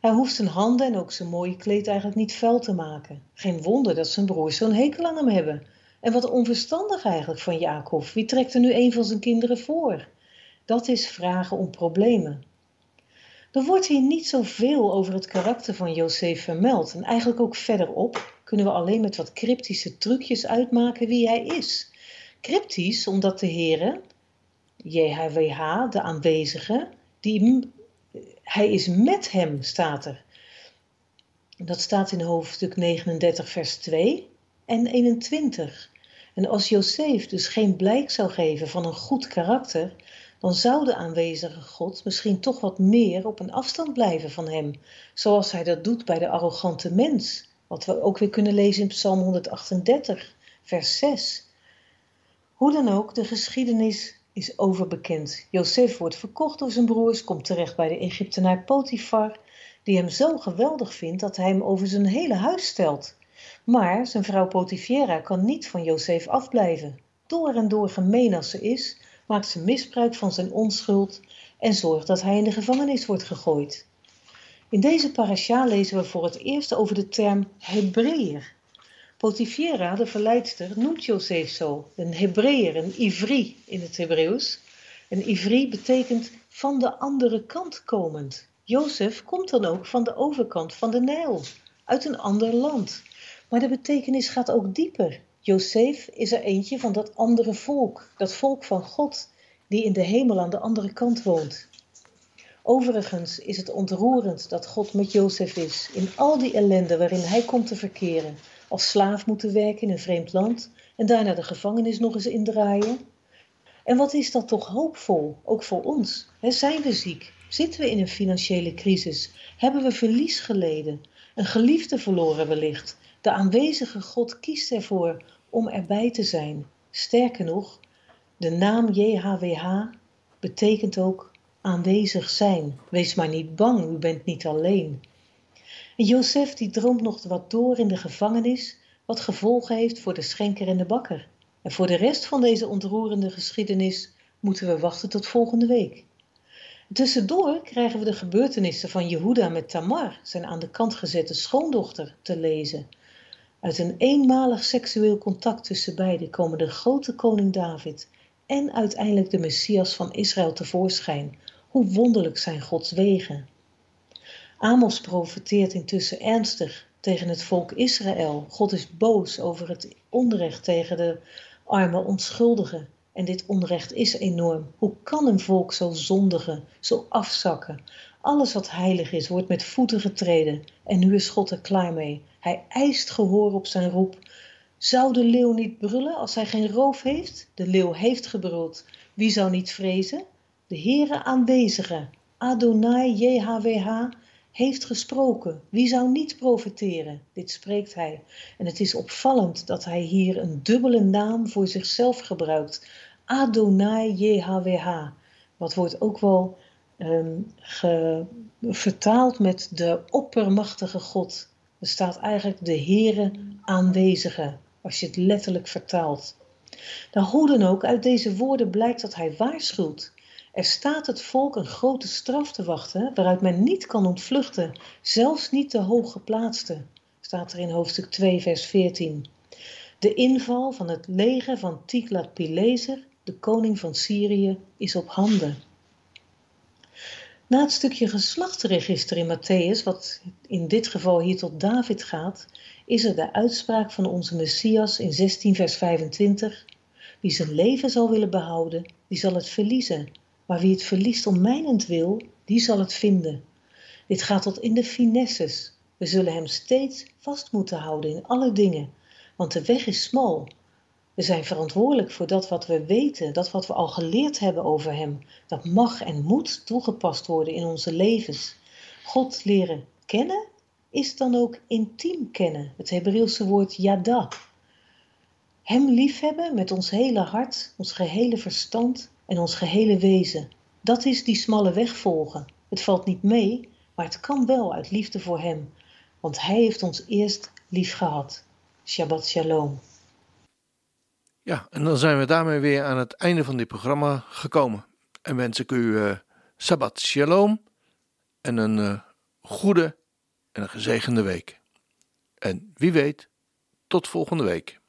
Hij hoeft zijn handen en ook zijn mooie kleed eigenlijk niet vuil te maken. Geen wonder dat zijn broers zo'n hekel aan hem hebben. En wat onverstandig eigenlijk van Jacob. Wie trekt er nu een van zijn kinderen voor? Dat is vragen om problemen. Er wordt hier niet zoveel over het karakter van Jozef vermeld. En eigenlijk ook verderop kunnen we alleen met wat cryptische trucjes uitmaken wie hij is. Cryptisch omdat de heren, JHWH, de aanwezige, die, hij is met hem, staat er. Dat staat in hoofdstuk 39, vers 2 en 21. En als Jozef dus geen blijk zou geven van een goed karakter, dan zou de aanwezige God misschien toch wat meer op een afstand blijven van hem, zoals hij dat doet bij de arrogante mens, wat we ook weer kunnen lezen in Psalm 138, vers 6. Hoe dan ook, de geschiedenis is overbekend. Jozef wordt verkocht door zijn broers, komt terecht bij de Egyptenaar Potifar, die hem zo geweldig vindt dat hij hem over zijn hele huis stelt. Maar zijn vrouw Potifera kan niet van Jozef afblijven. Door en door gemeen als ze is, maakt ze misbruik van zijn onschuld en zorgt dat hij in de gevangenis wordt gegooid. In deze parasha lezen we voor het eerst over de term Hebreeër. Potifera, de verleidster, noemt Jozef zo, een Hebreeër, een Ivri in het Hebreeuws. Een Ivri betekent van de andere kant komend. Jozef komt dan ook van de overkant van de Nijl, uit een ander land. Maar de betekenis gaat ook dieper. Jozef is er eentje van dat andere volk, dat volk van God, die in de hemel aan de andere kant woont. Overigens is het ontroerend dat God met Jozef is, in al die ellende waarin hij komt te verkeren, als slaaf moeten werken in een vreemd land en daarna de gevangenis nog eens indraaien. En wat is dat toch hoopvol, ook voor ons? He, zijn we ziek? Zitten we in een financiële crisis? Hebben we verlies geleden? Een geliefde verloren wellicht? De aanwezige God kiest ervoor om erbij te zijn. Sterker nog, de naam JHWH betekent ook aanwezig zijn. Wees maar niet bang, u bent niet alleen. En Jozef die droomt nog wat door in de gevangenis, wat gevolgen heeft voor de schenker en de bakker. En voor de rest van deze ontroerende geschiedenis moeten we wachten tot volgende week. Tussendoor krijgen we de gebeurtenissen van Jehuda met Tamar, zijn aan de kant gezette schoondochter, te lezen. Uit een eenmalig seksueel contact tussen beiden komen de grote koning David en uiteindelijk de Messias van Israël tevoorschijn. Hoe wonderlijk zijn Gods wegen. Amos profeteert intussen ernstig tegen het volk Israël. God is boos over het onrecht tegen de arme onschuldigen. En dit onrecht is enorm. Hoe kan een volk zo zondigen, zo afzakken? Alles wat heilig is, wordt met voeten getreden. En nu is God er klaar mee. Hij eist gehoor op zijn roep. Zou de leeuw niet brullen als hij geen roof heeft? De leeuw heeft gebruld. Wie zou niet vrezen? De Heere aanwezige, Adonai JHWH, heeft gesproken. Wie zou niet profiteren? Dit spreekt hij. En het is opvallend dat hij hier een dubbele naam voor zichzelf gebruikt. Adonai JHWH. Wat wordt ook wel ge, vertaald met de oppermachtige God. Er staat eigenlijk de Heere aanwezige, als je het letterlijk vertaalt. Nou, hoe dan ook, uit deze woorden blijkt dat hij waarschuwt. Er staat het volk een grote straf te wachten, waaruit men niet kan ontvluchten, zelfs niet de hooggeplaatste, staat er in hoofdstuk 2, vers 14. De inval van het leger van Tiglat-Pileser, de koning van Syrië, is op handen. Na het stukje geslachtsregister in Matthäus, wat in dit geval hier tot David gaat, is er de uitspraak van onze Messias in 16 vers 25. Wie zijn leven zal willen behouden, die zal het verliezen. Maar wie het verliest om mijnentwil, die zal het vinden. Dit gaat tot in de finesses. We zullen hem steeds vast moeten houden in alle dingen, want de weg is smal. We zijn verantwoordelijk voor dat wat we weten, dat wat we al geleerd hebben over hem. Dat mag en moet toegepast worden in onze levens. God leren kennen is dan ook intiem kennen, het Hebreeuwse woord yada. Hem liefhebben met ons hele hart, ons gehele verstand en ons gehele wezen. Dat is die smalle weg volgen. Het valt niet mee, maar het kan wel uit liefde voor Hem, want Hij heeft ons eerst lief gehad. Shabbat Shalom. Ja, en dan zijn we daarmee weer aan het einde van dit programma gekomen. En wens ik u eh Sabbat Shalom en een eh, goede en een gezegende week. En wie weet, tot volgende week.